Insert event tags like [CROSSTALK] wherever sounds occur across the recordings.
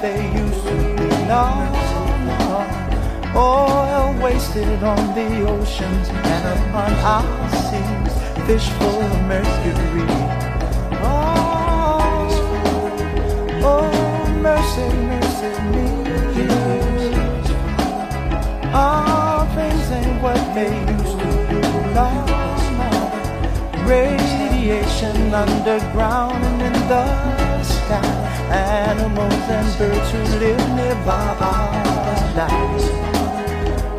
they used to be. No. Oil wasted on the oceans and upon our seas. Fish full of mercury. Oh, oh, mercy, mercy me. All things ain't what they used to be. No. Radiation underground and in the. Animals and birds who live nearby are dying.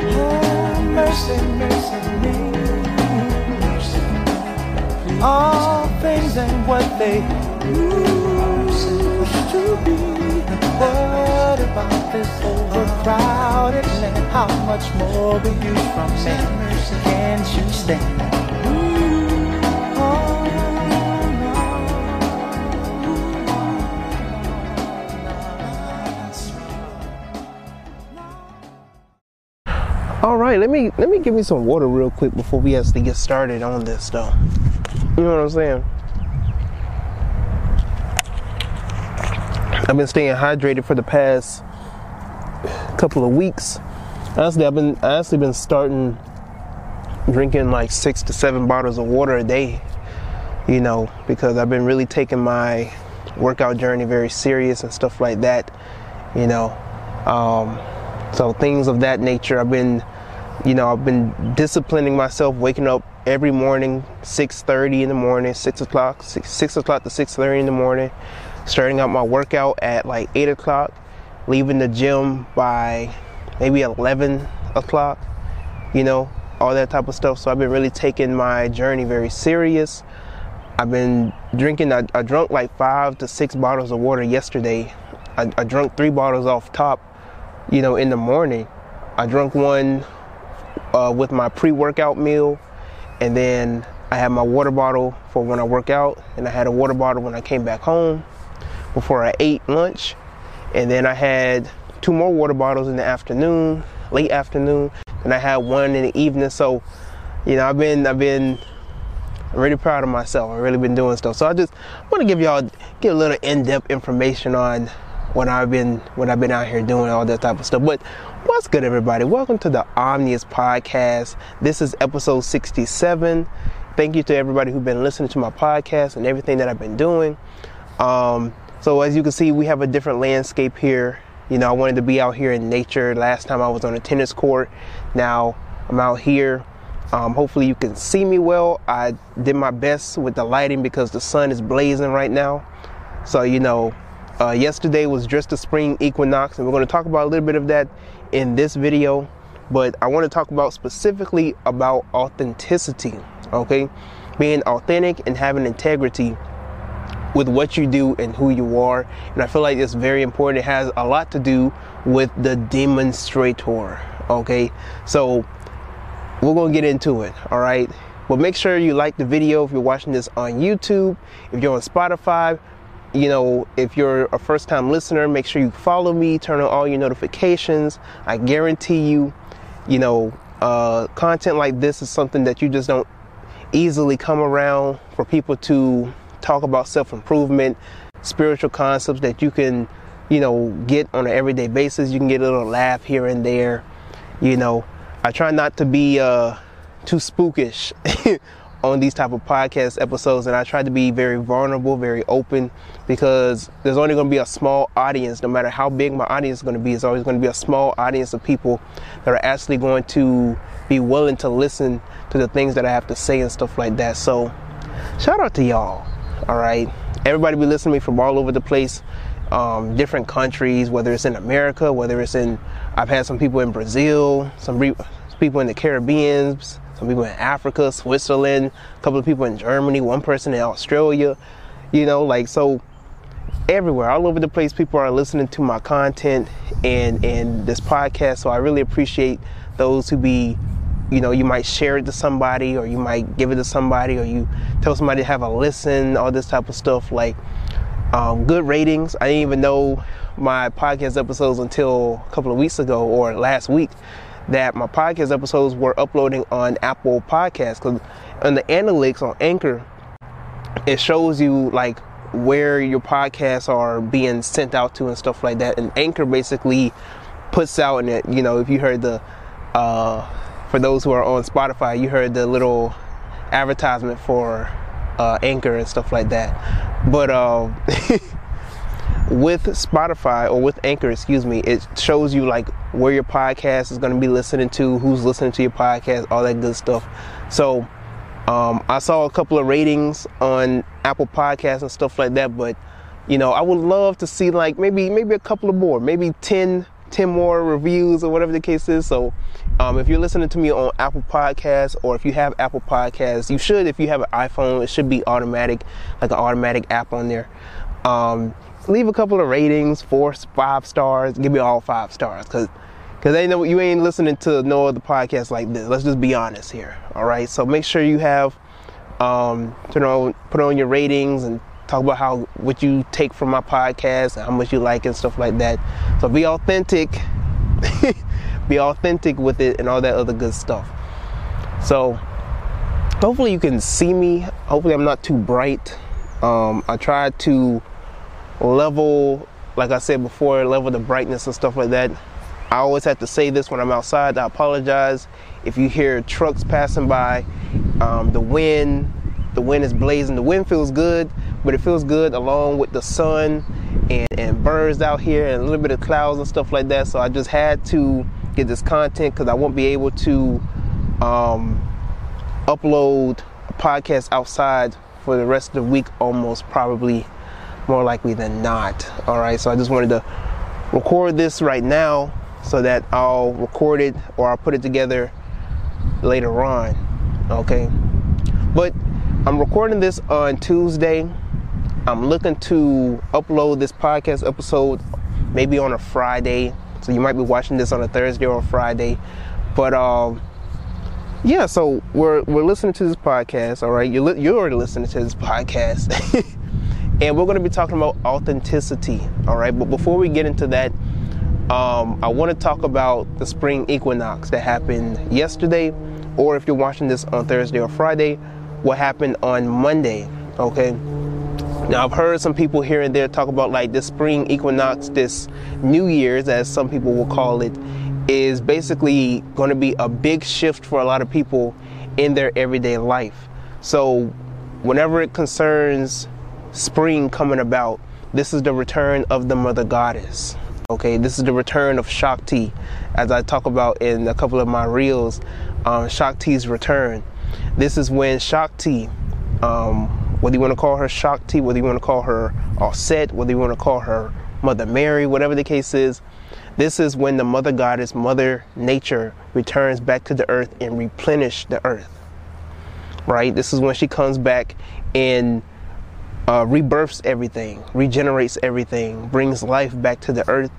Oh, mercy, mercy me. All things and what they used to be. What about this overcrowded land? How much more will you from me? Can't you stand? All right, let me let me give me some water real quick before we actually get started on this though. You know what I'm saying? I've been staying hydrated for the past couple of weeks. Honestly, I've been I actually been starting drinking like six to seven bottles of water a day. You know, because I've been really taking my workout journey very serious and stuff like that. You know, um, so things of that nature. I've been, you know, I've been disciplining myself, waking up every morning, 6:30 in the morning, six o'clock, six, six o'clock to 6:30 in the morning, starting out my workout at like eight o'clock, leaving the gym by maybe 11 o'clock. You know, all that type of stuff. So I've been really taking my journey very serious. I've been drinking. I, I drunk like five to six bottles of water yesterday. I, I drunk three bottles off top you know, in the morning. I drank one uh, with my pre-workout meal, and then I had my water bottle for when I work out, and I had a water bottle when I came back home before I ate lunch, and then I had two more water bottles in the afternoon, late afternoon, and I had one in the evening. So, you know, I've been I've been really proud of myself. I've really been doing stuff. So I just want to give y'all get a little in-depth information on what I've been when I've been out here doing, all that type of stuff. But what's good, everybody? Welcome to the Omnius Podcast. This is episode 67. Thank you to everybody who's been listening to my podcast and everything that I've been doing. Um, so as you can see, we have a different landscape here. You know, I wanted to be out here in nature. Last time I was on a tennis court. Now I'm out here. Um, hopefully you can see me well. I did my best with the lighting because the sun is blazing right now. So you know, uh, yesterday was just the spring equinox, and we're going to talk about a little bit of that in this video. But I want to talk about specifically about authenticity, okay? Being authentic and having integrity with what you do and who you are. And I feel like it's very important. It has a lot to do with the demonstrator, okay? So we're going to get into it, all right? But make sure you like the video if you're watching this on YouTube. If you're on Spotify, you know, if you're a first time listener, make sure you follow me, turn on all your notifications. I guarantee you, you know, uh, content like this is something that you just don't easily come around for people to talk about self improvement, spiritual concepts that you can, you know, get on an everyday basis. You can get a little laugh here and there. You know, I try not to be uh, too spookish [LAUGHS] on these type of podcast episodes and I try to be very vulnerable, very open because there's only going to be a small audience no matter how big my audience is going to be. It's always going to be a small audience of people that are actually going to be willing to listen to the things that I have to say and stuff like that. So, shout out to y'all. All right. Everybody be listening to me from all over the place. Um, different countries, whether it's in America, whether it's in, I've had some people in Brazil, some re- people in the Caribbean, some people in Africa, Switzerland, a couple of people in Germany, one person in Australia, you know, like so everywhere, all over the place, people are listening to my content and and this podcast. So I really appreciate those who be you know, you might share it to somebody or you might give it to somebody or you tell somebody to have a listen, all this type of stuff. Like um, good ratings. I didn't even know my podcast episodes until a couple of weeks ago or last week that my podcast episodes were uploading on Apple Podcasts because on the analytics on Anchor, it shows you like where your podcasts are being sent out to and stuff like that. And Anchor basically puts out, and it, you know, if you heard the, uh, for those who are on Spotify, you heard the little advertisement for uh, Anchor and stuff like that. But uh, [LAUGHS] with Spotify or with Anchor, excuse me, it shows you like where your podcast is going to be listening to, who's listening to your podcast, all that good stuff. So um, I saw a couple of ratings on Apple Podcasts and stuff like that, but you know, I would love to see like maybe maybe a couple of more, maybe 10, 10 more reviews or whatever the case is. So um, if you're listening to me on Apple Podcasts or if you have Apple Podcasts, you should. If you have an iPhone, it should be automatic, like an automatic app on there. Um, leave a couple of ratings, four, five stars. Give me all five stars, cause Cause they know you ain't listening to no other podcast like this. Let's just be honest here. All right. So make sure you have um, turn on put on your ratings and talk about how what you take from my podcast and how much you like and stuff like that. So be authentic. [LAUGHS] be authentic with it and all that other good stuff. So hopefully you can see me. Hopefully I'm not too bright. Um, I try to level, like I said before, level the brightness and stuff like that I always have to say this when I'm outside. I apologize if you hear trucks passing by. Um, the wind, the wind is blazing. The wind feels good, but it feels good along with the sun and, and birds out here and a little bit of clouds and stuff like that. So I just had to get this content because I won't be able to um, upload a podcast outside for the rest of the week, almost probably more likely than not. All right, so I just wanted to record this right now so that I'll record it or I'll put it together later on. Okay. But I'm recording this on Tuesday. I'm looking to upload this podcast episode maybe on a Friday. So you might be watching this on a Thursday or a Friday. But um yeah, so we're we're listening to this podcast, all right? You're, you're already listening to this [LAUGHS] podcast. and we're going to be talking about authenticity, all right? But before we get into that, um, I want to talk about the spring equinox that happened yesterday, or if you're watching this on Thursday or Friday, what happened on Monday. Okay. Now, I've heard some people here and there talk about like this spring equinox, this New Year's, as some people will call it, is basically going to be a big shift for a lot of people in their everyday life. So, whenever it concerns spring coming about, this is the return of the Mother Goddess. Okay, this is the return of Shakti, as I talk about in a couple of my reels. Um, Shakti's return. This is when Shakti, um, whether you want to call her Shakti, whether you want to call her Aset, whether you want to call her Mother Mary, whatever the case is, this is when the Mother Goddess, Mother Nature, returns back to the earth and replenish the earth. Right? This is when she comes back and uh, rebirths everything, regenerates everything, brings life back to the earth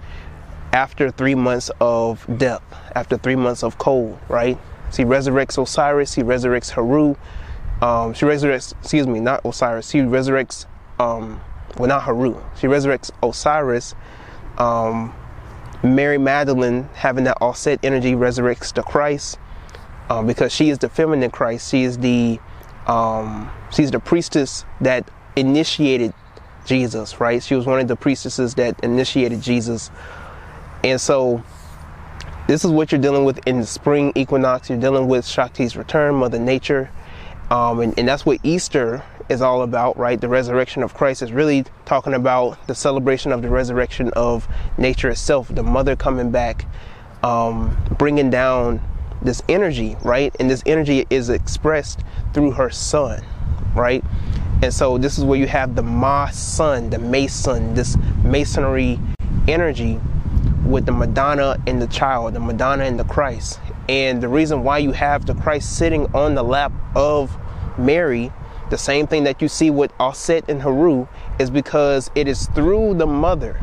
after three months of death, after three months of cold, right? She resurrects Osiris, he resurrects Haru, um, she resurrects, excuse me, not Osiris, she resurrects, um, well, not Haru, she resurrects Osiris. Um, Mary Magdalene, having that Aset energy, resurrects the Christ um, because she is the feminine Christ. She is the um, she's the priestess that initiated Jesus, right? She was one of the priestesses that initiated Jesus. And so this is what you're dealing with in the spring equinox. You're dealing with Shakti's return, Mother Nature. Um, and, and that's what Easter is all about, right? The resurrection of Christ is really talking about the celebration of the resurrection of nature itself, the mother coming back, um, bringing down this energy, right? And this energy is expressed through her son, right? And so this is where you have the Ma Sun, the Mason, this masonry energy with the Madonna and the child, the Madonna and the Christ. And the reason why you have the Christ sitting on the lap of Mary, the same thing that you see with Aset and Haru, is because it is through the mother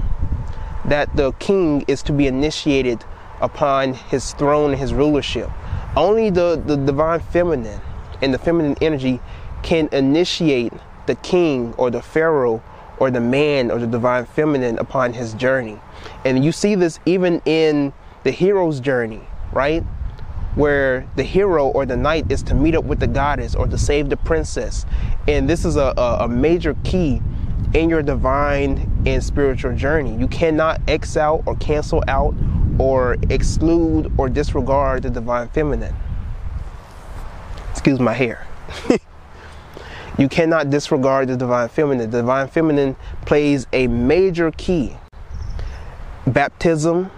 that the king is to be initiated upon his throne and his rulership. only the, the divine feminine and the feminine energy can initiate the king or the pharaoh or the man or the divine feminine upon his journey. And you see this even in the hero's journey, right? Where the hero or the knight is to meet up with the goddess or to save the princess. And this is a, a, major key in your divine and spiritual journey. You cannot X out or cancel out or exclude or disregard the divine feminine. Excuse my hair. [LAUGHS] you cannot disregard the divine feminine. The divine feminine plays a major key. Baptism,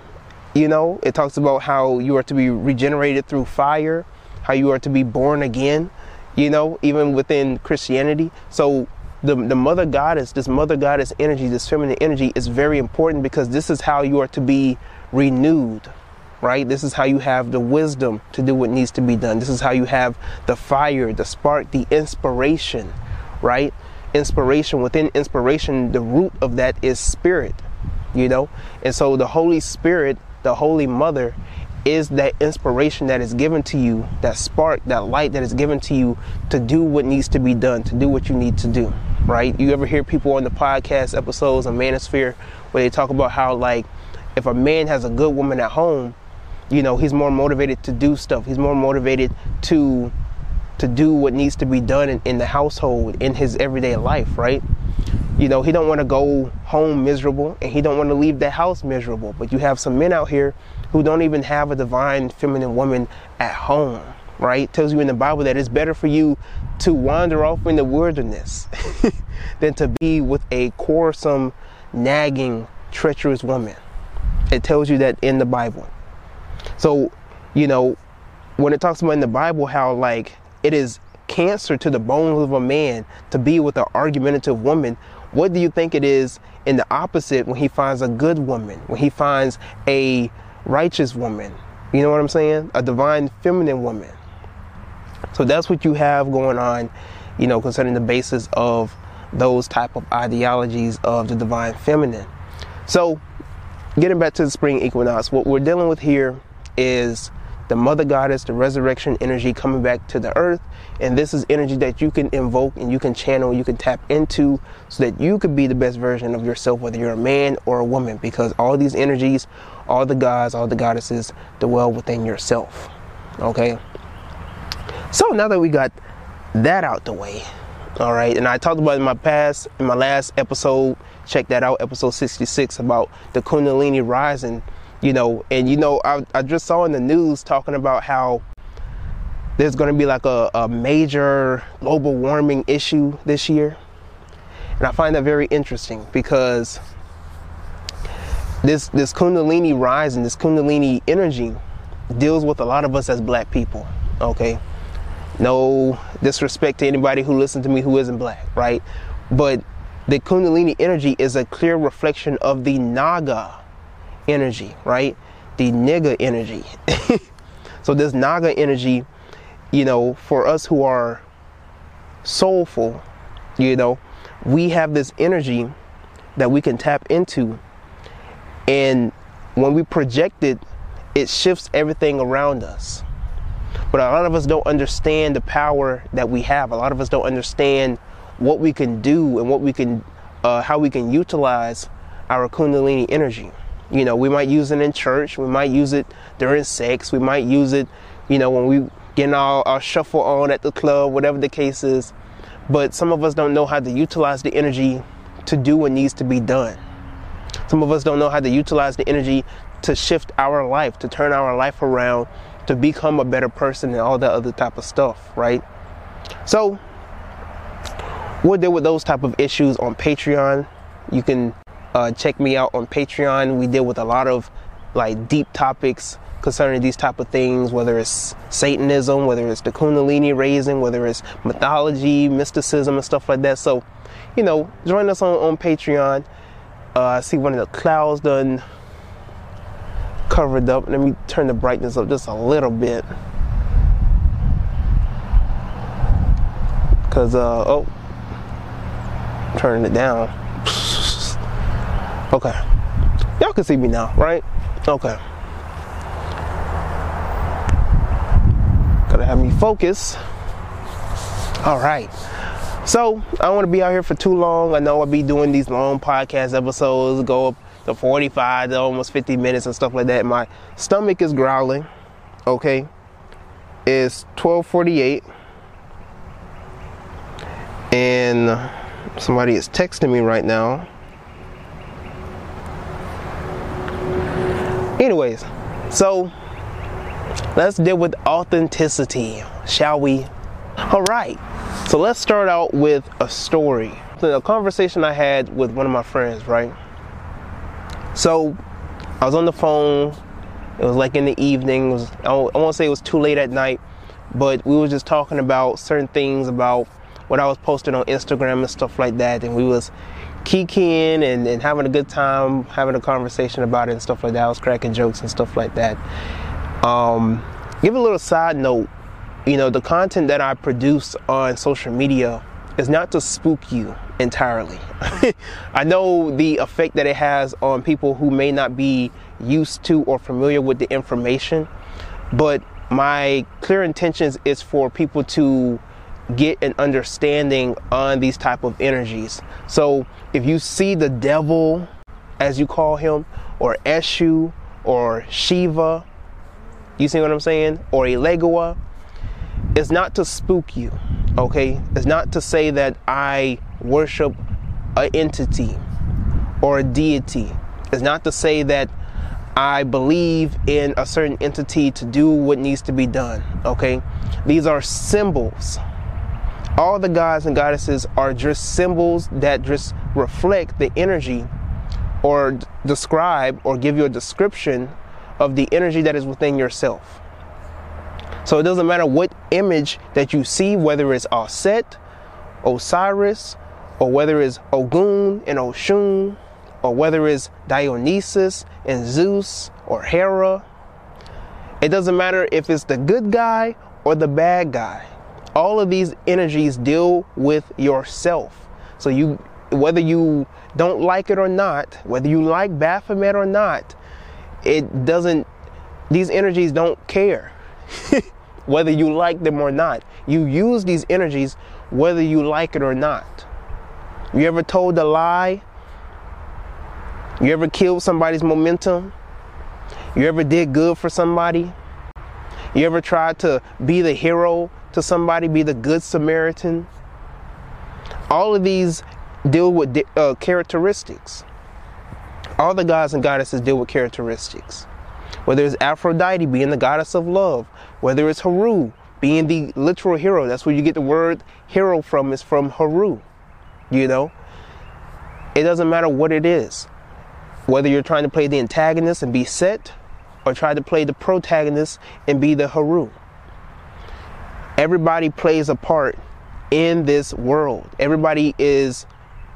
you know, it talks about how you are to be regenerated through fire, how you are to be born again, you know, even within Christianity. So the, the mother goddess, this mother goddess energy, this feminine energy is very important because this is how you are to be renewed, right? This is how you have the wisdom to do what needs to be done. This is how you have the fire, the spark, the inspiration, right? Inspiration, within inspiration, the root of that is spirit, you know? And so the Holy Spirit, the Holy Mother, is that inspiration that is given to you, that spark, that light that is given to you to do what needs to be done, to do what you need to do, right? You ever hear people on the podcast episodes of Manosphere where they talk about how, like, if a man has a good woman at home, you know, he's more motivated to do stuff. He's more motivated to to do what needs to be done in, in the household in his everyday life, right? You know, he don't want to go home miserable and he don't want to leave the house miserable. But you have some men out here who don't even have a divine feminine woman at home, right? It tells you in the Bible that it's better for you to wander off in the wilderness [LAUGHS] than to be with a quarrelsome, nagging, treacherous woman. It tells you that in the Bible. So, you know, when it talks about in the Bible how like it is cancer to the bones of a man to be with an argumentative woman, what do you think it is in the opposite when he finds a good woman, when he finds a righteous woman? You know what I'm saying? A divine feminine woman. So that's what you have going on, you know, concerning the basis of those type of ideologies of the divine feminine. So, getting back to the spring equinox, what we're dealing with here is the mother goddess, the resurrection energy coming back to the earth. And this is energy that you can invoke and you can channel, you can tap into so that you could be the best version of yourself, whether you're a man or a woman, because all these energies, all the gods, all the goddesses dwell within yourself. Okay? So now that we got that out the way, all right, and I talked about in my past, in my last episode, check that out, episode 66, about the Kundalini rising, you know, and you know, I, I just saw in the news talking about how there's going to be like a, a major global warming issue this year. And I find that very interesting because this this kundalini rising, this kundalini energy deals with a lot of us as black people, okay? No disrespect to anybody who listens to me who isn't black, right? But the Kundalini energy is a clear reflection of the Naga energy, right? The nigga energy. [LAUGHS] so, this Naga energy, you know, for us who are soulful, you know, we have this energy that we can tap into. And when we project it, it shifts everything around us. But a lot of us don't understand the power that we have. A lot of us don't understand what we can do and what we can, uh, how we can utilize our Kundalini energy. You know, we might use it in church. We might use it during sex. We might use it, you know, when we get our, our shuffle on at the club, whatever the case is. But some of us don't know how to utilize the energy to do what needs to be done. Some of us don't know how to utilize the energy to shift our life, to turn our life around, to become a better person and all that other type of stuff, right? So we'll deal with those type of issues on Patreon. You can uh, check me out on Patreon. We deal with a lot of like deep topics concerning these type of things, whether it's Satanism, whether it's the Kundalini raising, whether it's mythology, mysticism, and stuff like that. So, you know, join us on, on Patreon. Uh, I see one of the clouds done covered up. Let me turn the brightness up just a little bit. Cause uh oh, turning it down. Okay, y'all can see me now, right? Okay. Gotta have me focus. All right. So I don't want to be out here for too long. I know I'll be doing these long podcast episodes, go up to 45 to almost 50 minutes and stuff like that. My stomach is growling. Okay. It's 1248. And somebody is texting me right now. Anyways, so let's deal with authenticity, shall we? All right. So let's start out with a story. A conversation I had with one of my friends, right? So I was on the phone. It was like in the evening. It was, I won't say it was too late at night, but we were just talking about certain things about what I was posting on Instagram and stuff like that. And we was kikiing and, and having a good time, having a conversation about it and stuff like that. I was cracking jokes and stuff like that. Um, give a little side note. You know, the content that I produce on social media is not to spook you entirely. [LAUGHS] I know the effect that it has on people who may not be used to or familiar with the information, but my clear intentions is for people to get an understanding on these type of energies. So if you see the devil, as you call him, or Eshu, or Shiva, you see what I'm saying, or Elegua, it's not to spook you, okay? It's not to say that I worship an entity or a deity. It's not to say that I believe in a certain entity to do what needs to be done, okay? These are symbols all the gods and goddesses are just symbols that just reflect the energy or describe or give you a description of the energy that is within yourself. So it doesn't matter what image that you see, whether it's Aset, Osiris, or whether it's Ogun and Oshun, or whether it's Dionysus and Zeus or Hera. It doesn't matter if it's the good guy or the bad guy all of these energies deal with yourself. So you whether you don't like it or not, whether you like Baphomet or not, it doesn't these energies don't care [LAUGHS] whether you like them or not. You use these energies whether you like it or not. You ever told a lie? You ever killed somebody's momentum? You ever did good for somebody? You ever tried to be the hero to somebody, be the good Samaritan. All of these deal with uh, characteristics. All the gods and goddesses deal with characteristics. Whether it's Aphrodite being the goddess of love, whether it's Haru being the literal hero, that's where you get the word hero from, is from Haru. You know? It doesn't matter what it is. Whether you're trying to play the antagonist and be Set, or try to play the protagonist and be the Haru everybody plays a part in this world. Everybody is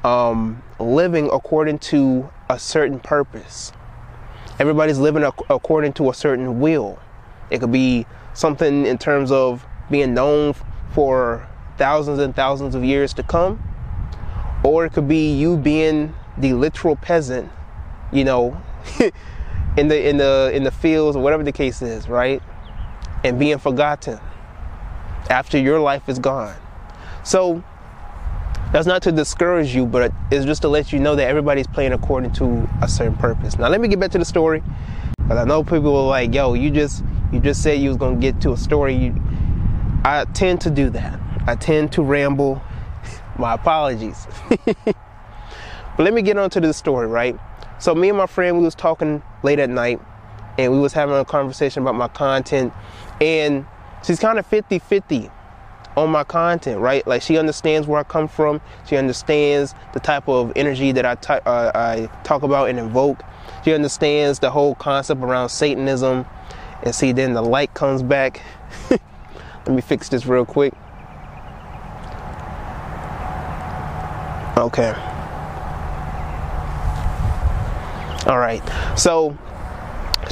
um, living according to a certain purpose. Everybody's living ac- according to a certain will. It could be something in terms of being known for thousands and thousands of years to come, or it could be you being the literal peasant, you know, [LAUGHS] in the in the in the fields or whatever the case is, right? And being forgotten after your life is gone. So that's not to discourage you, but it's just to let you know that everybody's playing according to a certain purpose. Now let me get back to the story. Because I know people were like, yo, you just you just said you was gonna get to a story. You, I tend to do that. I tend to ramble. [LAUGHS] My apologies. [LAUGHS] but let me get on to the story, right? So me and my friend we was talking late at night and we was having a conversation about my content and she's kind of 50 50 on my content, right? Like she understands where I come from. She understands the type of energy that I, t- uh, I talk about and invoke. She understands the whole concept around Satanism. And see, then the light comes back. [LAUGHS] Let me fix this real quick. Okay. All right. So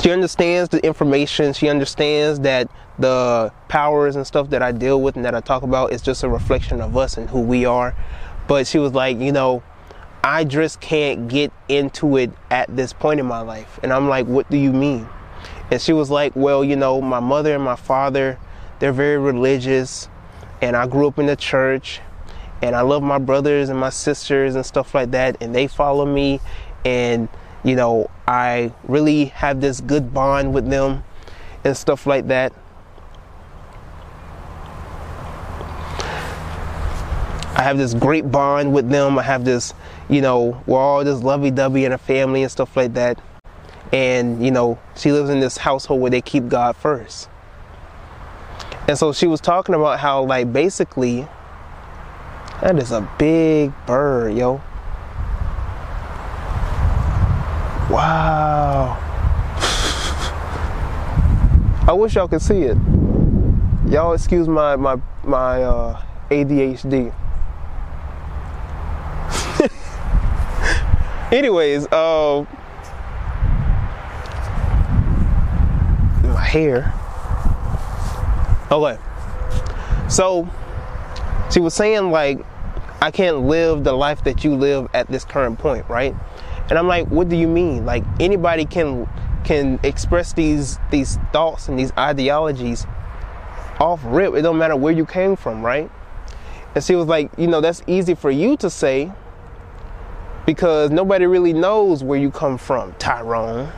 she understands the information. She understands that the powers and stuff that I deal with and that I talk about is just a reflection of us and who we are. But she was like, you know, I just can't get into it at this point in my life. And I'm like, what do you mean? And she was like, well, you know, my mother and my father, they're very religious, and I grew up in the church, and I love my brothers and my sisters and stuff like that, and they follow me, and you know, I really have this good bond with them and stuff like that. I have this great bond with them. I have this, you know, we're all just lovey dovey in a family and stuff like that. And, you know, she lives in this household where they keep God first. And so she was talking about how, like, basically, that is a big bird, yo. Wow. I wish y'all could see it. Y'all excuse my my my uh, ADHD. [LAUGHS] Anyways, uh, my hair. Okay. So she was saying like I can't live the life that you live at this current point, right? And I'm like, what do you mean? Like anybody can can express these these thoughts and these ideologies off rip. It don't matter where you came from, right? And she was like, you know, that's easy for you to say because nobody really knows where you come from, Tyrone.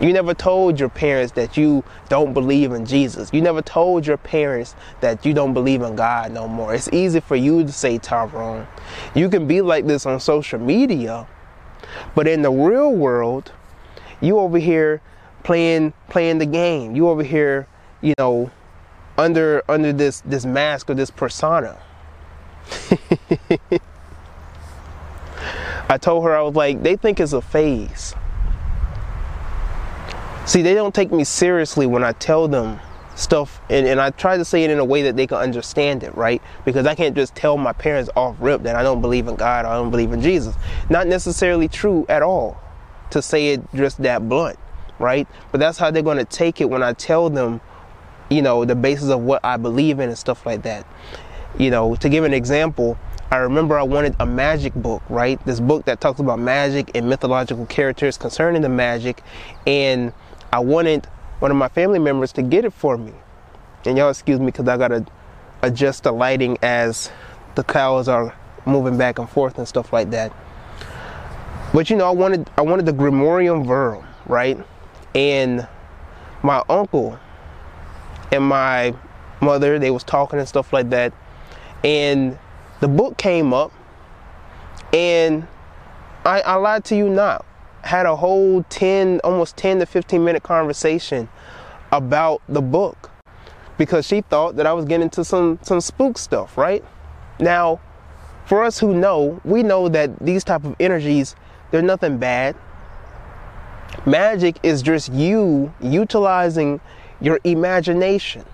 You never told your parents that you don't believe in Jesus. You never told your parents that you don't believe in God no more. It's easy for you to say, Tyrone. You can be like this on social media, but in the real world, you over here playing playing the game. You over here, you know, under under this this mask or this persona. [LAUGHS] I told her I was like, they think it's a phase. See, they don't take me seriously when I tell them stuff and, and I try to say it in a way that they can understand it, right? Because I can't just tell my parents off rip that I don't believe in God or I don't believe in Jesus. Not necessarily true at all to say it just that blunt, right? But that's how they're going to take it when I tell them, you know, the basis of what I believe in and stuff like that. You know, to give an example, I remember I wanted a magic book, right? This book that talks about magic and mythological characters concerning the magic. And I wanted one of my family members to get it for me. And y'all excuse me because I got to adjust the lighting as the cows are moving back and forth and stuff like that. But you know, I wanted I wanted the Grimorium Verum, right? And my uncle and my mother, they was talking and stuff like that. And the book came up and I, I lied to you not. Had a whole 10, almost 10 to 15 minute conversation about the book because she thought that I was getting into some, some spook stuff, right? Now, for us who know, we know that these type of energies they're nothing bad. Magic is just you utilizing your imagination.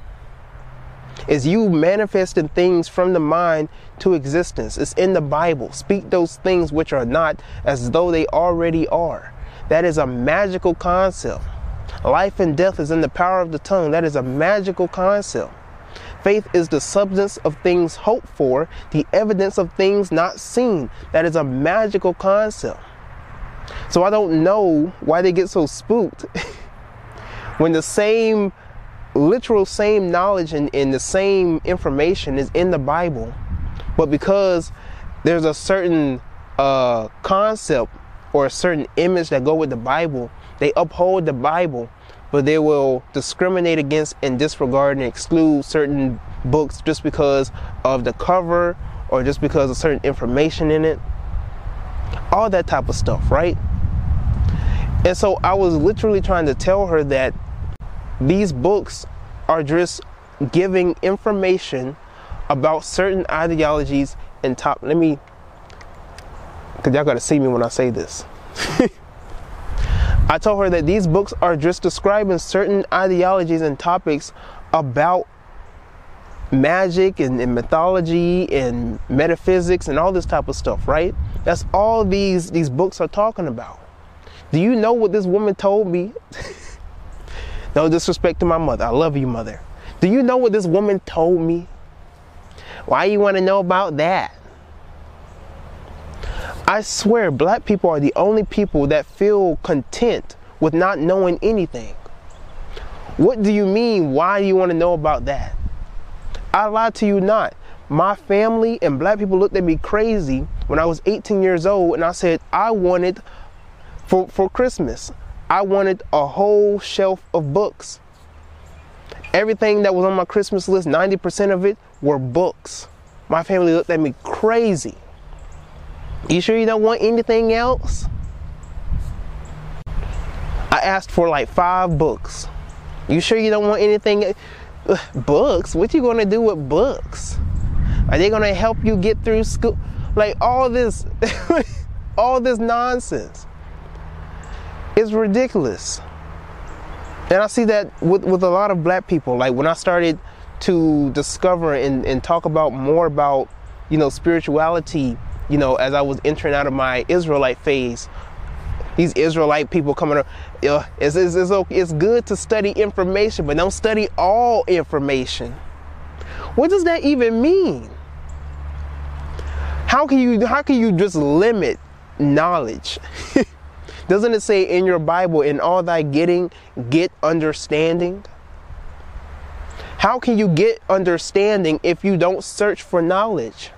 Is you manifesting things from the mind to existence. It's in the Bible. Speak those things which are not as though they already are. That is a magical concept. Life and death is in the power of the tongue. That is a magical concept. Faith is the substance of things hoped for, the evidence of things not seen. That is a magical concept. So I don't know why they get so spooked [LAUGHS] when the same literal same knowledge and, and the same information is in the Bible, but because there's a certain uh, concept or a certain image that go with the Bible, they uphold the Bible, but they will discriminate against and disregard and exclude certain books just because of the cover or just because of certain information in it all that type of stuff, right? And so I was literally trying to tell her that these books are just giving information about certain ideologies and top. Let me, because y'all got to see me when I say this. [LAUGHS] I told her that these books are just describing certain ideologies and topics about magic and, and, mythology and metaphysics and all this type of stuff, right? That's all these these books are talking about. Do you know what this woman told me? [LAUGHS] no disrespect to my mother. I love you, mother. Do you know what this woman told me? Why you want to know about that? I swear, black people are the only people that feel content with not knowing anything. What do you mean? Why do you want to know about that? I lied to you not. My family and black people looked at me crazy when I was 18 years old and I said I wanted for, for Christmas, I wanted a whole shelf of books. Everything that was on my Christmas list, 90% of it were books. My family looked at me crazy. You sure you don't want anything else? I asked for like five books. You sure you don't want anything? Books? What you gonna do with books? Are they gonna help you get through school? Like all this, [LAUGHS] all this nonsense. It's ridiculous. And I see that with, with a lot of black people. Like when I started to discover and, and talk about more about, you know, spirituality, you know, as I was entering out of my Israelite phase, these Israelite people coming up, uh, it's, it's, it's, it's good to study information, but don't study all information. What does that even mean? How can you how can you just limit knowledge? [LAUGHS] Doesn't it say in your Bible, in all thy getting, get understanding? How can you get understanding if you don't search for knowledge?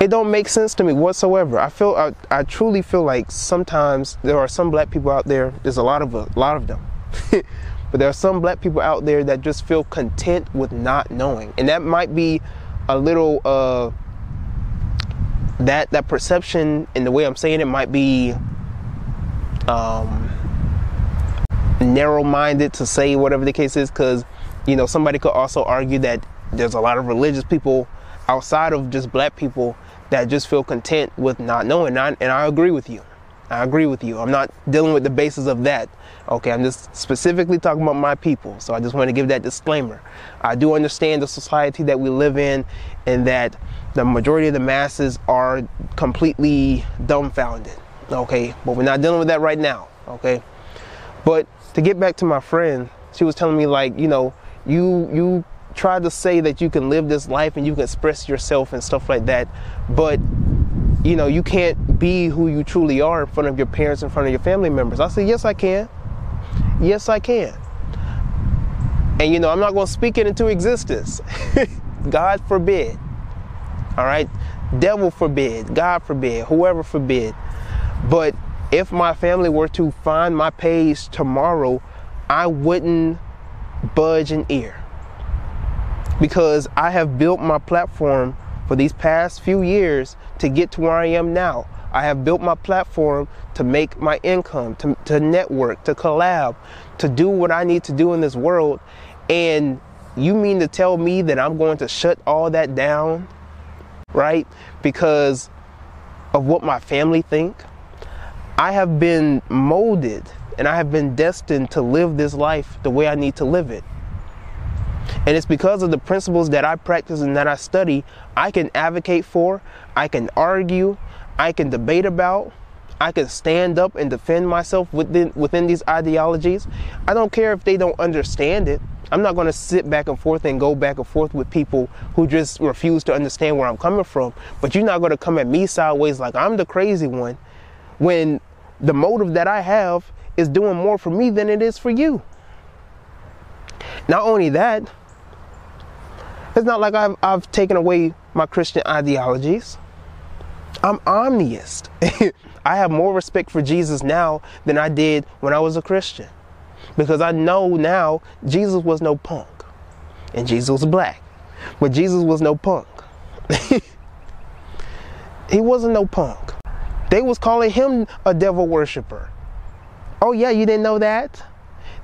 It don't make sense to me whatsoever. I feel I, I truly feel like sometimes there are some black people out there. There's a lot of a lot of them, [LAUGHS] but there are some black people out there that just feel content with not knowing, and that might be a little uh, that that perception and the way I'm saying it might be um, narrow-minded to say whatever the case is, because you know somebody could also argue that there's a lot of religious people outside of just black people that just feel content with not knowing. And I, and I agree with you. I agree with you. I'm not dealing with the basis of that. Okay, I'm just specifically talking about my people. So I just want to give that disclaimer. I do understand the society that we live in and that the majority of the masses are completely dumbfounded. Okay, but we're not dealing with that right now. Okay, but to get back to my friend, she was telling me like, you know, you you try to say that you can live this life and you can express yourself and stuff like that, but you know, you can't be who you truly are in front of your parents, in front of your family members. I said, yes, I can. Yes, I can. And you know, I'm not going to speak it into existence. [LAUGHS] God forbid. All right? Devil forbid. God forbid. Whoever forbid. But if my family were to find my page tomorrow, I wouldn't budge an ear. Because I have built my platform for these past few years to get to where I am now. I have built my platform to make my income, to, to network, to collab, to do what I need to do in this world. And you mean to tell me that I'm going to shut all that down, right? Because of what my family think? I have been molded and I have been destined to live this life the way I need to live it. And it's because of the principles that I practice and that I study, I can advocate for, I can argue, I can debate about, I can stand up and defend myself within within these ideologies. I don't care if they don't understand it. I'm not going to sit back and forth and go back and forth with people who just refuse to understand where I'm coming from. But you're not going to come at me sideways like I'm the crazy one when the motive that I have is doing more for me than it is for you. Not only that, it's not like I've, I've taken away my Christian ideologies. I'm omniist. [LAUGHS] I have more respect for Jesus now than I did when I was a Christian. Because I know now Jesus was no punk. And Jesus was black. But Jesus was no punk. [LAUGHS] he wasn't no punk. They was calling him a devil worshiper. Oh yeah, you didn't know that?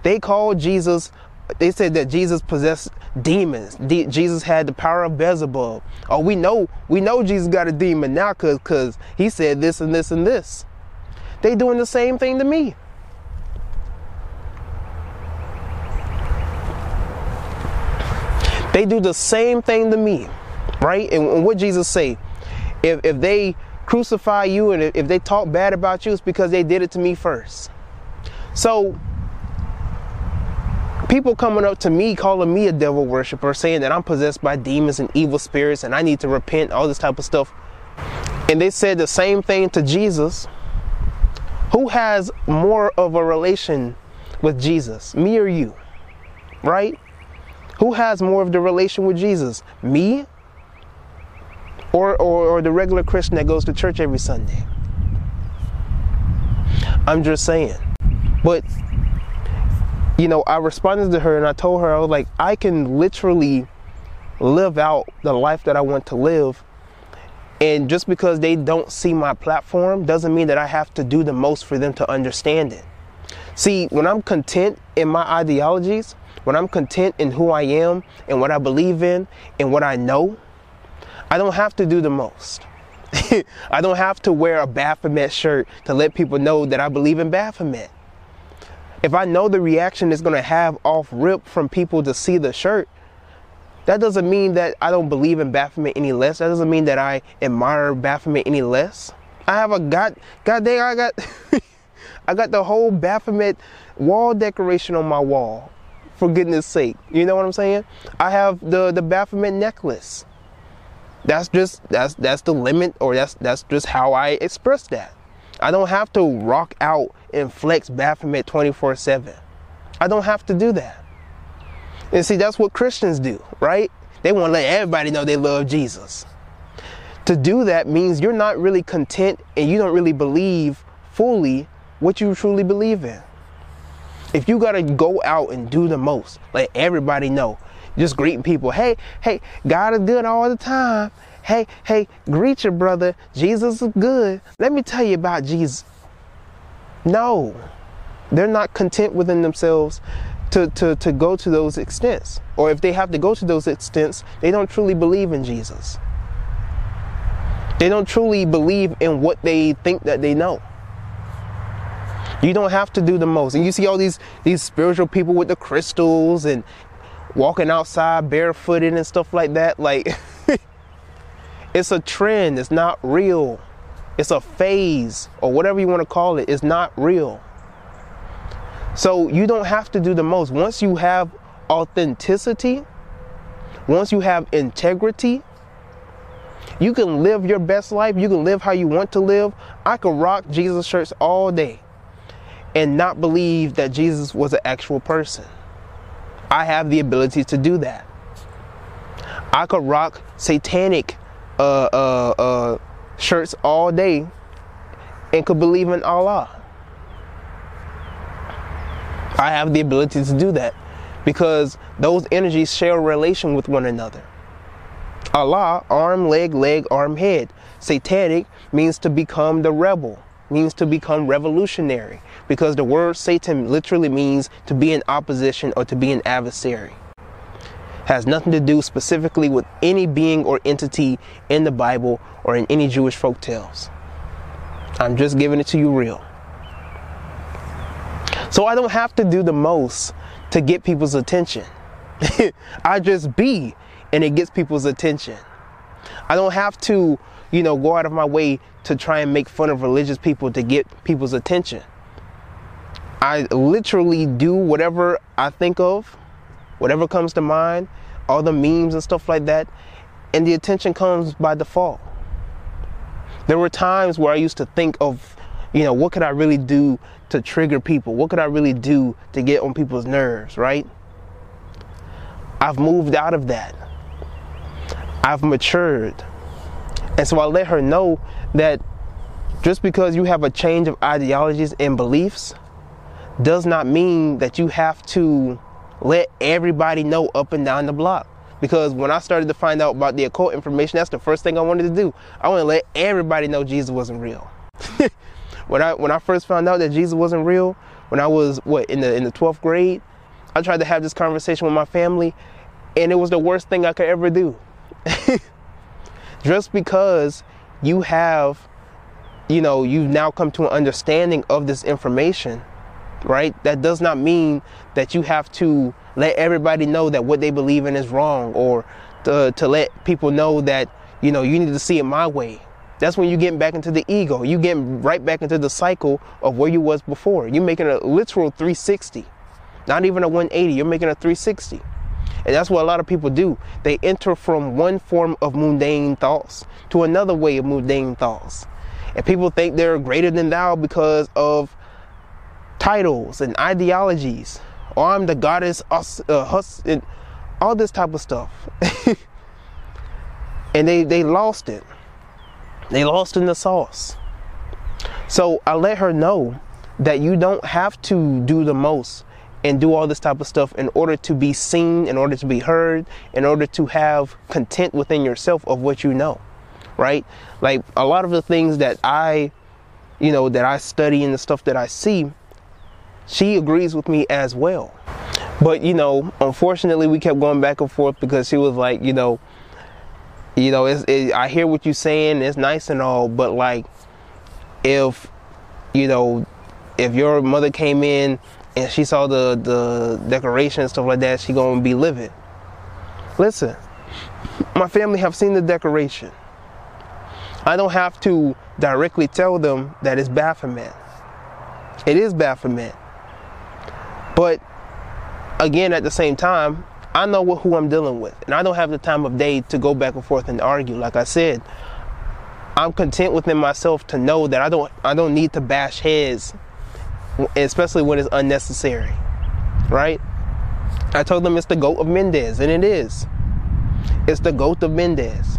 They called Jesus they said that Jesus possessed demons. De- Jesus had the power of Beelzebub. Oh, we know, we know Jesus got a demon now because cause he said this and this and this. They doing the same thing to me. They do the same thing to me, right? And, and what Jesus say? If, if they crucify you and if they talk bad about you, it's because they did it to me first. So people coming up to me calling me a devil worshiper, saying that I'm possessed by demons and evil spirits and I need to repent, all this type of stuff. And they said the same thing to Jesus. Who has more of a relation with Jesus, me or you? Right? Who has more of the relation with Jesus? Me or, or, or the regular Christian that goes to church every Sunday? I'm just saying. But, you know, I responded to her and I told her, I was like, I can literally live out the life that I want to live. And just because they don't see my platform doesn't mean that I have to do the most for them to understand it. See, when I'm content in my ideologies, when I'm content in who I am and what I believe in and what I know, I don't have to do the most. [LAUGHS] I don't have to wear a Baphomet shirt to let people know that I believe in Baphomet. If I know the reaction is to have off rip from people to see the shirt, that doesn't mean that I don't believe in Baphomet any less. That doesn't mean that I admire Baphomet any less. I have a god, god dang, I got, [LAUGHS] I got the whole Baphomet wall decoration on my wall. For goodness sake, you know what I'm saying? I have the the Baphomet necklace. That's just that's that's the limit, or that's that's just how I express that. I don't have to rock out and flex Baphomet 24/7. I don't have to do that. And see, that's what Christians do, right? They want to let everybody know they love Jesus. To do that means you're not really content and you don't really believe fully what you truly believe in. If you got to go out and do the most, let everybody know, just greeting people, hey, hey, God is good all the time. Hey, hey, greet your brother. Jesus is good. Let me tell you about Jesus. No, they're not content within themselves to, to, to go to those extents. Or if they have to go to those extents, they don't truly believe in Jesus. They don't truly believe in what they think that they know. You don't have to do the most. And you see all these these spiritual people with the crystals and walking outside barefooted and stuff like that. Like [LAUGHS] it's a trend. It's not real. It's a phase or whatever you want to call it. It's not real. So you don't have to do the most. Once you have authenticity, once you have integrity, you can live your best life. You can live how you want to live. I could rock Jesus shirts all day and not believe that Jesus was an actual person. I have the ability to do that. I could rock satanic uh, uh, uh, shirts all day and could believe in Allah. I have the ability to do that because those energies share a relation with one another. Allah, arm, leg, leg, arm, head. Satanic means to become the rebel, means to become revolutionary, because the word Satan literally means to be in opposition or to be an adversary. Has nothing to do specifically with any being or entity in the Bible or in any Jewish folk tales. I'm just giving it to you real. So I don't have to do the most to get people's attention. [LAUGHS] I just be and it gets people's attention. I don't have to, you know, go out of my way to try and make fun of religious people to get people's attention. I literally do whatever I think of, whatever comes to mind, all the memes and stuff like that, and the attention comes by default. There were times where I used to think of, you know, what could I really do to trigger people? What could I really do to get on people's nerves, right? I've moved out of that. I've matured. And so I let her know that just because you have a change of ideologies and beliefs does not mean that you have to let everybody know up and down the block. Because when I started to find out about the occult information, that's the first thing I wanted to do. I want to let everybody know Jesus wasn't real. [LAUGHS] when I when I first found out that Jesus wasn't real, when I was what in the in the 12th grade, I tried to have this conversation with my family, and it was the worst thing I could ever do. [LAUGHS] Just because you have, you know, you've now come to an understanding of this information, right? That does not mean that you have to let everybody know that what they believe in is wrong or to, to let people know that, you know, you need to see it my way that's when you're getting back into the ego. You're getting right back into the cycle of where you was before. You're making a literal 360. Not even a 180. You're making a 360. And that's what a lot of people do. They enter from one form of mundane thoughts to another way of mundane thoughts. And people think they're greater than thou because of titles and ideologies. Or I'm the goddess, uh, hus- all this type of stuff. [LAUGHS] and they, they lost it. They lost in the sauce. So I let her know that you don't have to do the most and do all this type of stuff in order to be seen, in order to be heard, in order to have content within yourself of what you know, right? Like a lot of the things that I, you know, that I study and the stuff that I see, she agrees with me as well. But you know, unfortunately, we kept going back and forth because she was like, you know, you know, it, I hear what you're saying, it's nice and all, but like, if you know, if your mother came in and she saw the the decoration and stuff like that, she gonna be livid. Listen, my family have seen the decoration. I don't have to directly tell them that it's Baphomet. It is Baphomet. But again, at the same time, I know who I'm dealing with, and I don't have the time of day to go back and forth and argue. Like I said, I'm content within myself to know that I don't I don't need to bash heads, especially when it's unnecessary. Right? I told them it's the goat of Mendes, and it is. It's the goat of Mendes.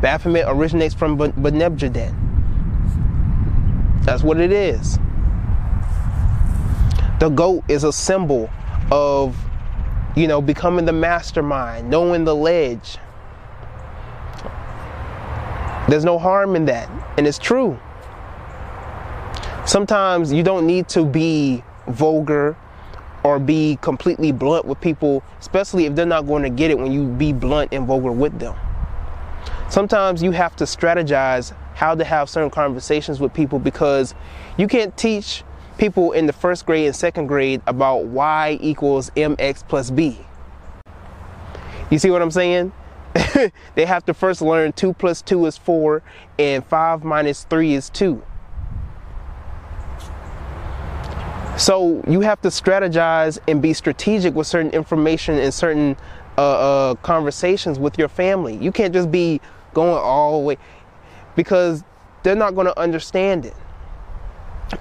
Baphomet originates from Banebdjedet. That's what it is. The goat is a symbol of, you know, becoming the mastermind, knowing the ledge. There's no harm in that, and it's true. Sometimes you don't need to be vulgar or be completely blunt with people, especially if they're not going to get it when you be blunt and vulgar with them. Sometimes you have to strategize how to have certain conversations with people because you can't teach people in the first grade and second grade about y equals mx plus b. You see what I'm saying? [LAUGHS] they have to first learn 2 plus 2 is 4 and 5 minus 3 is 2. So you have to strategize and be strategic with certain information and certain uh, uh, conversations with your family. You can't just be going all the way because they're not going to understand it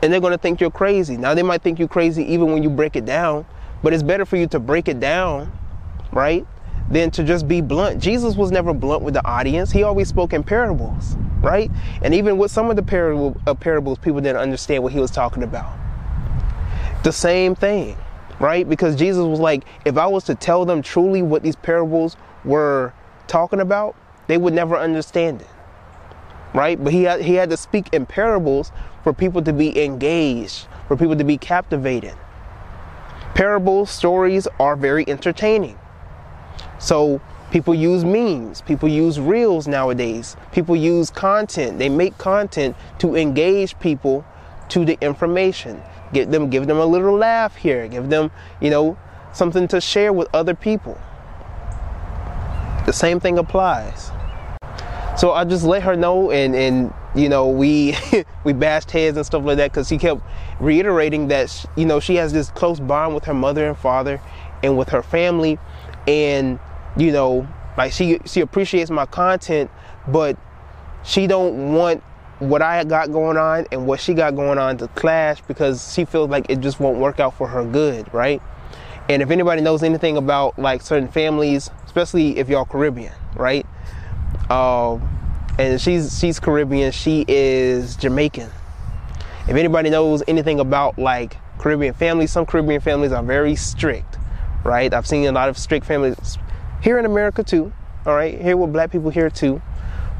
and they're going to think you're crazy. Now, they might think you're crazy even when you break it down, but it's better for you to break it down, right, than to just be blunt. Jesus was never blunt with the audience, he always spoke in parables, right? And even with some of the parable, uh, parables, people didn't understand what he was talking about. The same thing, right? Because Jesus was like, if I was to tell them truly what these parables were talking about, they would never understand it right? But he had, he had to speak in parables for people to be engaged, for people to be captivated. Parables, stories are very entertaining. So people use memes, people use reels nowadays, people use content. They make content to engage people to the information. Give them give them a little laugh here, give them, you know, something to share with other people. The same thing applies. So I just let her know, and and you know we [LAUGHS] we bashed heads and stuff like that because she kept reiterating that you know she has this close bond with her mother and father, and with her family, and you know like she she appreciates my content, but she don't want what I got going on and what she got going on to clash because she feels like it just won't work out for her good, right? And if anybody knows anything about like certain families, especially if y'all Caribbean, right? Um, and she's she's Caribbean. She is Jamaican. If anybody knows anything about like Caribbean families, some Caribbean families are very strict, right? I've seen a lot of strict families here in America too. All right, here with black people here too,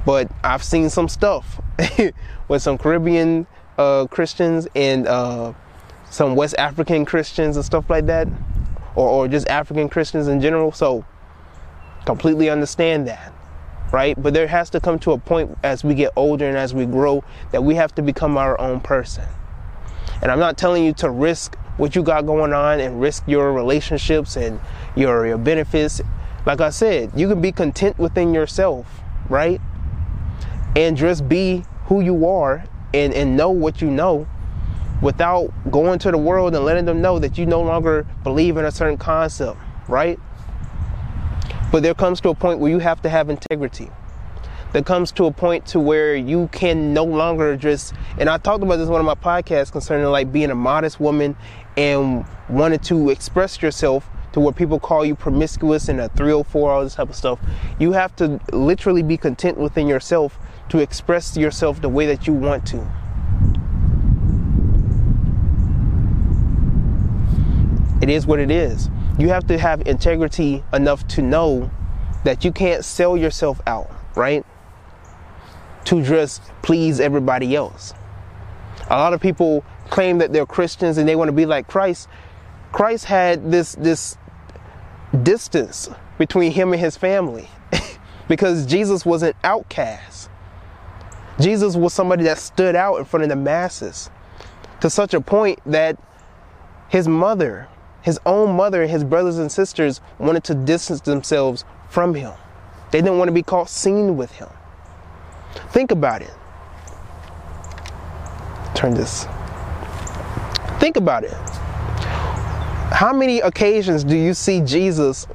but I've seen some stuff [LAUGHS] with some Caribbean uh, Christians and uh, some West African Christians and stuff like that, or, or just African Christians in general. So completely understand that right? But there has to come to a point as we get older and as we grow that we have to become our own person. And I'm not telling you to risk what you got going on and risk your relationships and your, your benefits. Like I said, you can be content within yourself, right? And just be who you are and, and know what you know without going to the world and letting them know that you no longer believe in a certain concept, right? But there comes to a point where you have to have integrity. There comes to a point to where you can no longer just and I talked about this one of my podcasts concerning like being a modest woman and wanted to express yourself to where people call you promiscuous and a 304, all this type of stuff. You have to literally be content within yourself to express yourself the way that you want to. It is what it is. You have to have integrity enough to know that you can't sell yourself out, right? To just please everybody else. A lot of people claim that they're Christians and they want to be like Christ. Christ had this this distance between him and his family [LAUGHS] because Jesus was an outcast. Jesus was somebody that stood out in front of the masses to such a point that his mother, his own mother, and his brothers and sisters wanted to distance themselves from him. They didn't want to be caught seen with him. Think about it. Turn this. Think about it. How many occasions do you see Jesus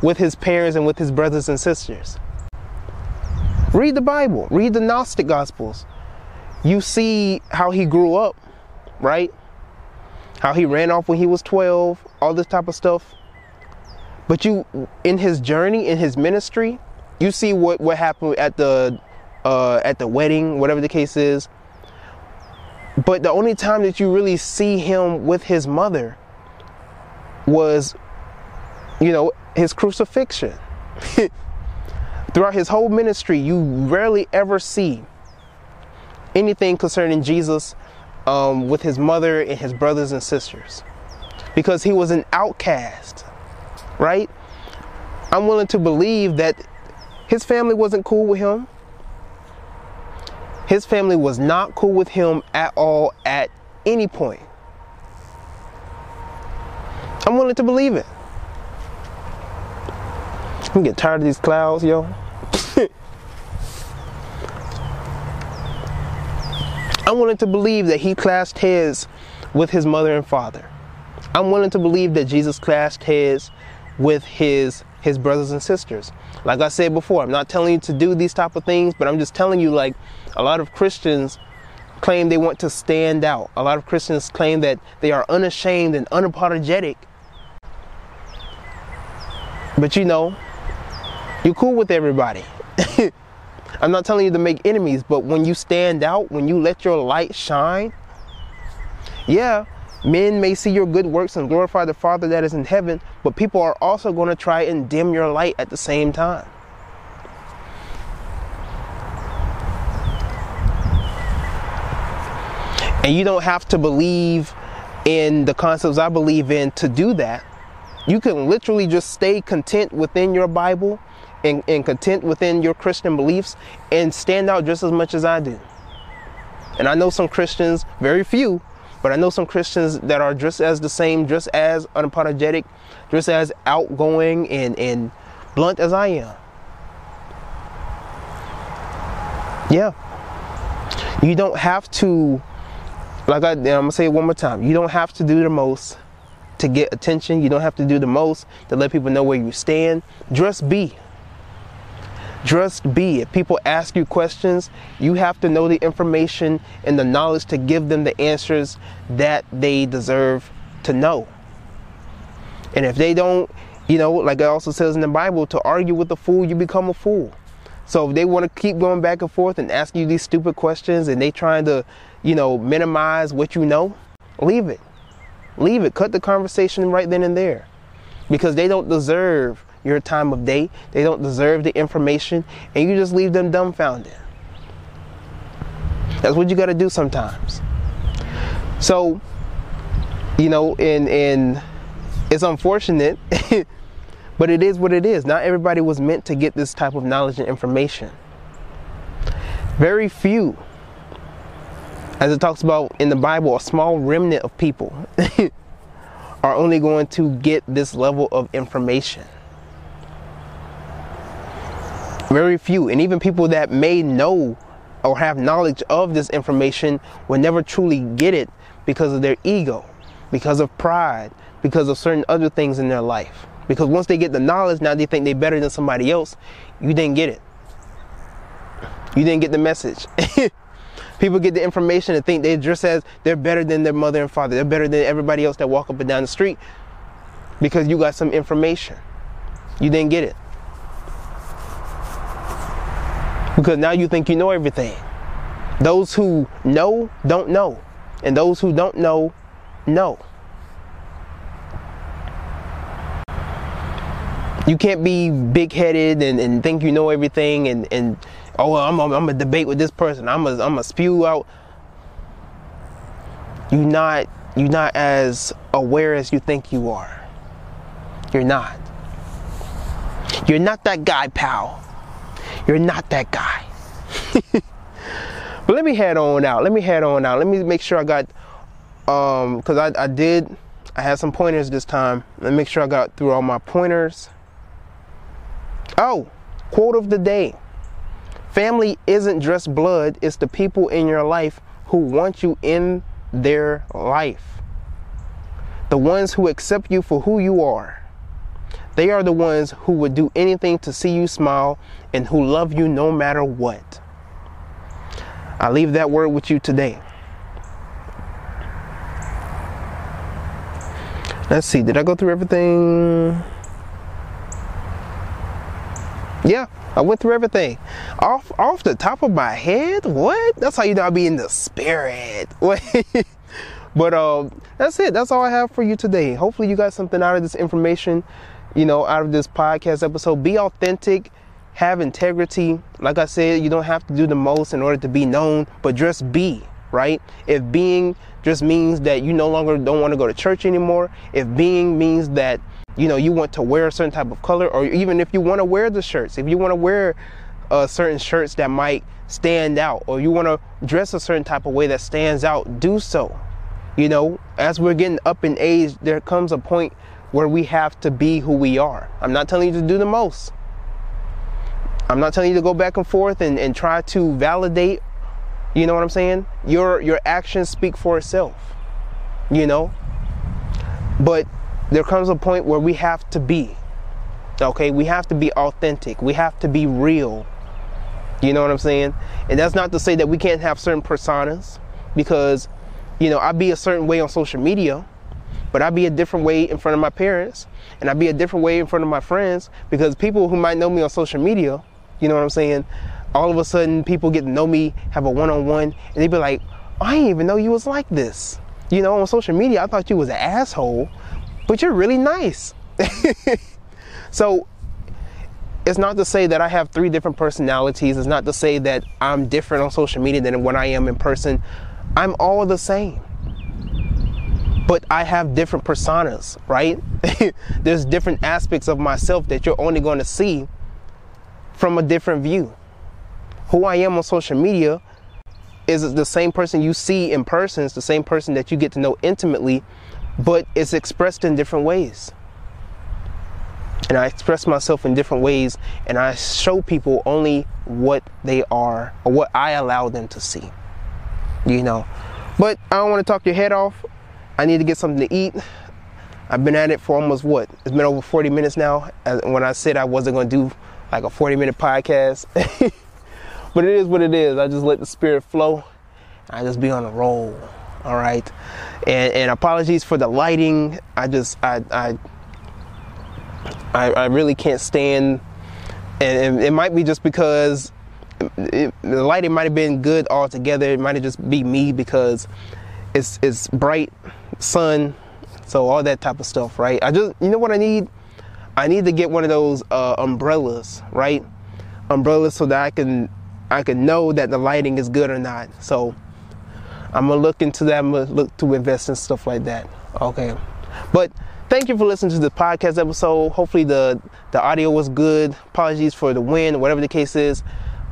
with his parents and with his brothers and sisters? Read the Bible, read the Gnostic Gospels. You see how he grew up, right? How he ran off when he was 12, all this type of stuff. But you, in his journey, in his ministry, you see what, what happened at the uh, at the wedding, whatever the case is. But the only time that you really see him with his mother was, you know, his crucifixion. [LAUGHS] Throughout his whole ministry, you rarely ever see anything concerning Jesus um, with his mother and his brothers and sisters because he was an outcast, right? I'm willing to believe that his family wasn't cool with him. His family was not cool with him at all at any point. I'm willing to believe it. I'm getting tired of these clouds, yo. I'm willing to believe that he clashed heads with his mother and father. I'm willing to believe that Jesus clashed heads with his his brothers and sisters. Like I said before, I'm not telling you to do these type of things, but I'm just telling you like a lot of Christians claim they want to stand out. A lot of Christians claim that they are unashamed and unapologetic. But you know, you're cool with everybody. [LAUGHS] I'm not telling you to make enemies, but when you stand out, when you let your light shine, yeah, men may see your good works and glorify the Father that is in heaven, but people are also going to try and dim your light at the same time. And you don't have to believe in the concepts I believe in to do that. You can literally just stay content within your Bible and, and content within your Christian beliefs and stand out just as much as I do. And I know some Christians, very few, but I know some Christians that are just as the same, just as unapologetic, just as outgoing and, and blunt as I am. Yeah. You don't have to, like I, I'm gonna say it one more time, you don't have to do the most to get attention. You don't have to do the most to let people know where you stand. Just be. Just be. If people ask you questions, you have to know the information and the knowledge to give them the answers that they deserve to know. And if they don't, you know, like it also says in the Bible, to argue with a fool, you become a fool. So if they want to keep going back and forth and asking you these stupid questions and they trying to, you know, minimize what you know, leave it. Leave it. Cut the conversation right then and there. Because they don't deserve your time of day. They don't deserve the information, and you just leave them dumbfounded. That's what you got to do sometimes. So, you know, and and it's unfortunate, [LAUGHS] but it is what it is. Not everybody was meant to get this type of knowledge and information. Very few, as it talks about in the Bible, a small remnant of people [LAUGHS] are only going to get this level of information. Very few, and even people that may know or have knowledge of this information will never truly get it because of their ego, because of pride, because of certain other things in their life. Because once they get the knowledge, now they think they're better than somebody else. You didn't get it. You didn't get the message. [LAUGHS] People get the information and think they just as they're better than their mother and father. They're better than everybody else that walk up and down the street. because you got some information. You didn't get it. Because now you think you know everything. Those who know don't know. And those who don't know, know. You can't be big headed and, and think you know everything and, and oh, I'm, I'm a debate with this person. I'm a, I'm a spew out. You're not, you're not as aware as you think you are. You're not. You're not that guy, pal. You're not that guy. [LAUGHS] but let me head on out. Let me head on out. Let me make sure I got, um, cause I, I did, I had some pointers this time. Let me make sure I got through all my pointers. Oh, quote of the day. Family isn't just blood, it's the people in your life who want you in their life. The ones who accept you for who you are. They are the ones who would do anything to see you smile and who love you no matter what. I leave that word with you today. Let's see, did I go through everything? Yeah, I went through everything. Off off the top of my head? What? That's how you know I be in the spirit. [LAUGHS] but um that's it. That's all I have for you today. Hopefully you got something out of this information, you know, out of this podcast episode. Be authentic, have integrity. Like I said, you don't have to do the most in order to be known, but just be, right? If being just means that you no longer don't want to go to church anymore, if being means that you know you want to wear a certain type of color or even if you want to wear the shirts if you want to wear uh, certain shirts that might stand out or you want to dress a certain type of way that stands out do so you know as we're getting up in age there comes a point where we have to be who we are i'm not telling you to do the most i'm not telling you to go back and forth and, and try to validate you know what i'm saying your your actions speak for itself you know but there comes a point where we have to be. Okay, we have to be authentic. We have to be real. You know what I'm saying? And that's not to say that we can't have certain personas because, you know, I be a certain way on social media, but I'd be a different way in front of my parents and I'd be a different way in front of my friends because people who might know me on social media, you know what I'm saying? All of a sudden, people get to know me, have a one on one, and they'd be like, oh, I didn't even know you was like this. You know, on social media, I thought you was an asshole but you're really nice. [LAUGHS] so it's not to say that I have three different personalities. It's not to say that I'm different on social media than what I am in person. I'm all the same. But I have different personas, right? [LAUGHS] There's different aspects of myself that you're only going to see from a different view. Who I am on social media is the same person you see in person, it's the same person that you get to know intimately but it's expressed in different ways. And I express myself in different ways, and I show people only what they are or what I allow them to see. You know, but I don't want to talk your head off. I need to get something to eat. I've been at it for almost what? It's been over 40 minutes now. When I said I wasn't going to do like a 40 minute podcast, [LAUGHS] but it is what it is. I just let the spirit flow. I just be on a roll. All right and, and apologies for the lighting. I just I I I, I really can't stand, and, it might be just because it, the lighting might have been good altogether. It might have just be me because it's it's bright sun, so all that type of stuff, right? I just you know what I need. I need to get one of those uh, umbrellas, right? Umbrellas so that I can I can know that the lighting is good or not. So I'm gonna look into that. I'm gonna look to invest in stuff like that. Okay, but thank you for listening to the podcast episode. Hopefully the the audio was good. Apologies for the wind, whatever the case is.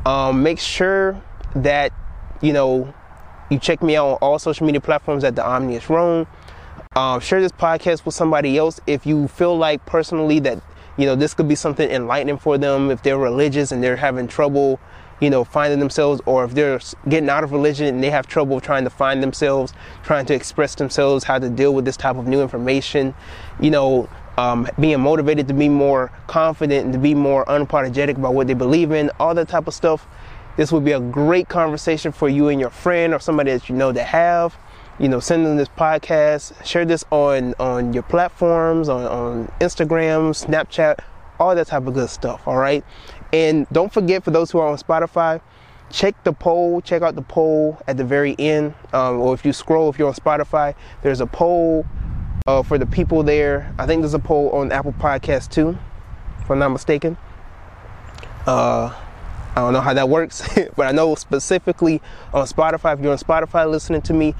Um, make sure that you know you check me out on all social media platforms at the Omnius Rome. Um, share this podcast with somebody else if you feel like personally that you know this could be something enlightening for them if they're religious and they're having trouble you know, finding themselves, or if they're getting out of religion and they have trouble trying to find themselves, trying to express themselves, how to deal with this type of new information, you know, um, being motivated to be more confident and to be more unapologetic about what they believe in, all that type of stuff. This would be a great conversation for you and your friend or somebody that you know that have. you know, send them this podcast. Share this on on your platforms, on, on Instagram, Snapchat, all that type of good stuff. All right. And don't forget, for those who are on Spotify, check the poll. Check out the poll at the very end, um, or if you scroll, if you're on Spotify, there's a poll uh, for the people there. I think there's a poll on Apple Podcast too, if I'm not mistaken. Uh, I don't know how that works, [LAUGHS] but I know specifically on Spotify. If you're on Spotify listening to me,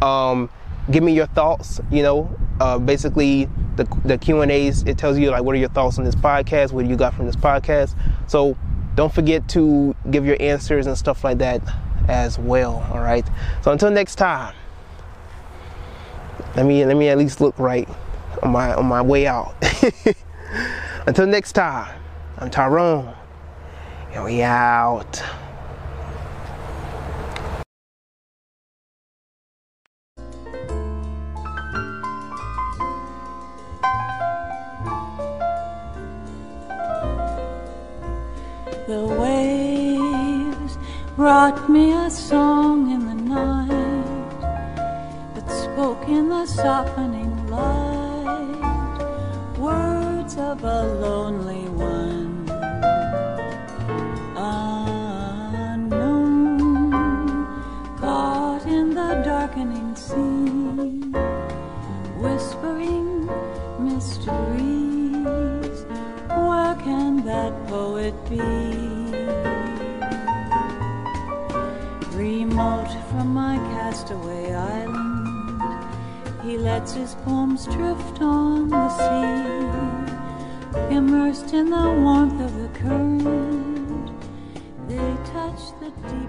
um, give me your thoughts. You know, uh, basically the the Q and A's. It tells you like what are your thoughts on this podcast? What you got from this podcast? So don't forget to give your answers and stuff like that as well. All right. So until next time, let me let me at least look right on my on my way out. [LAUGHS] until next time, I'm Tyrone, and we out. The waves brought me a song in the night that spoke in the softening light words of a lonely whispering mysteries where can that poet be? Remote from my castaway island he lets his poems drift on the sea. Immersed in the warmth of the current they touch the deep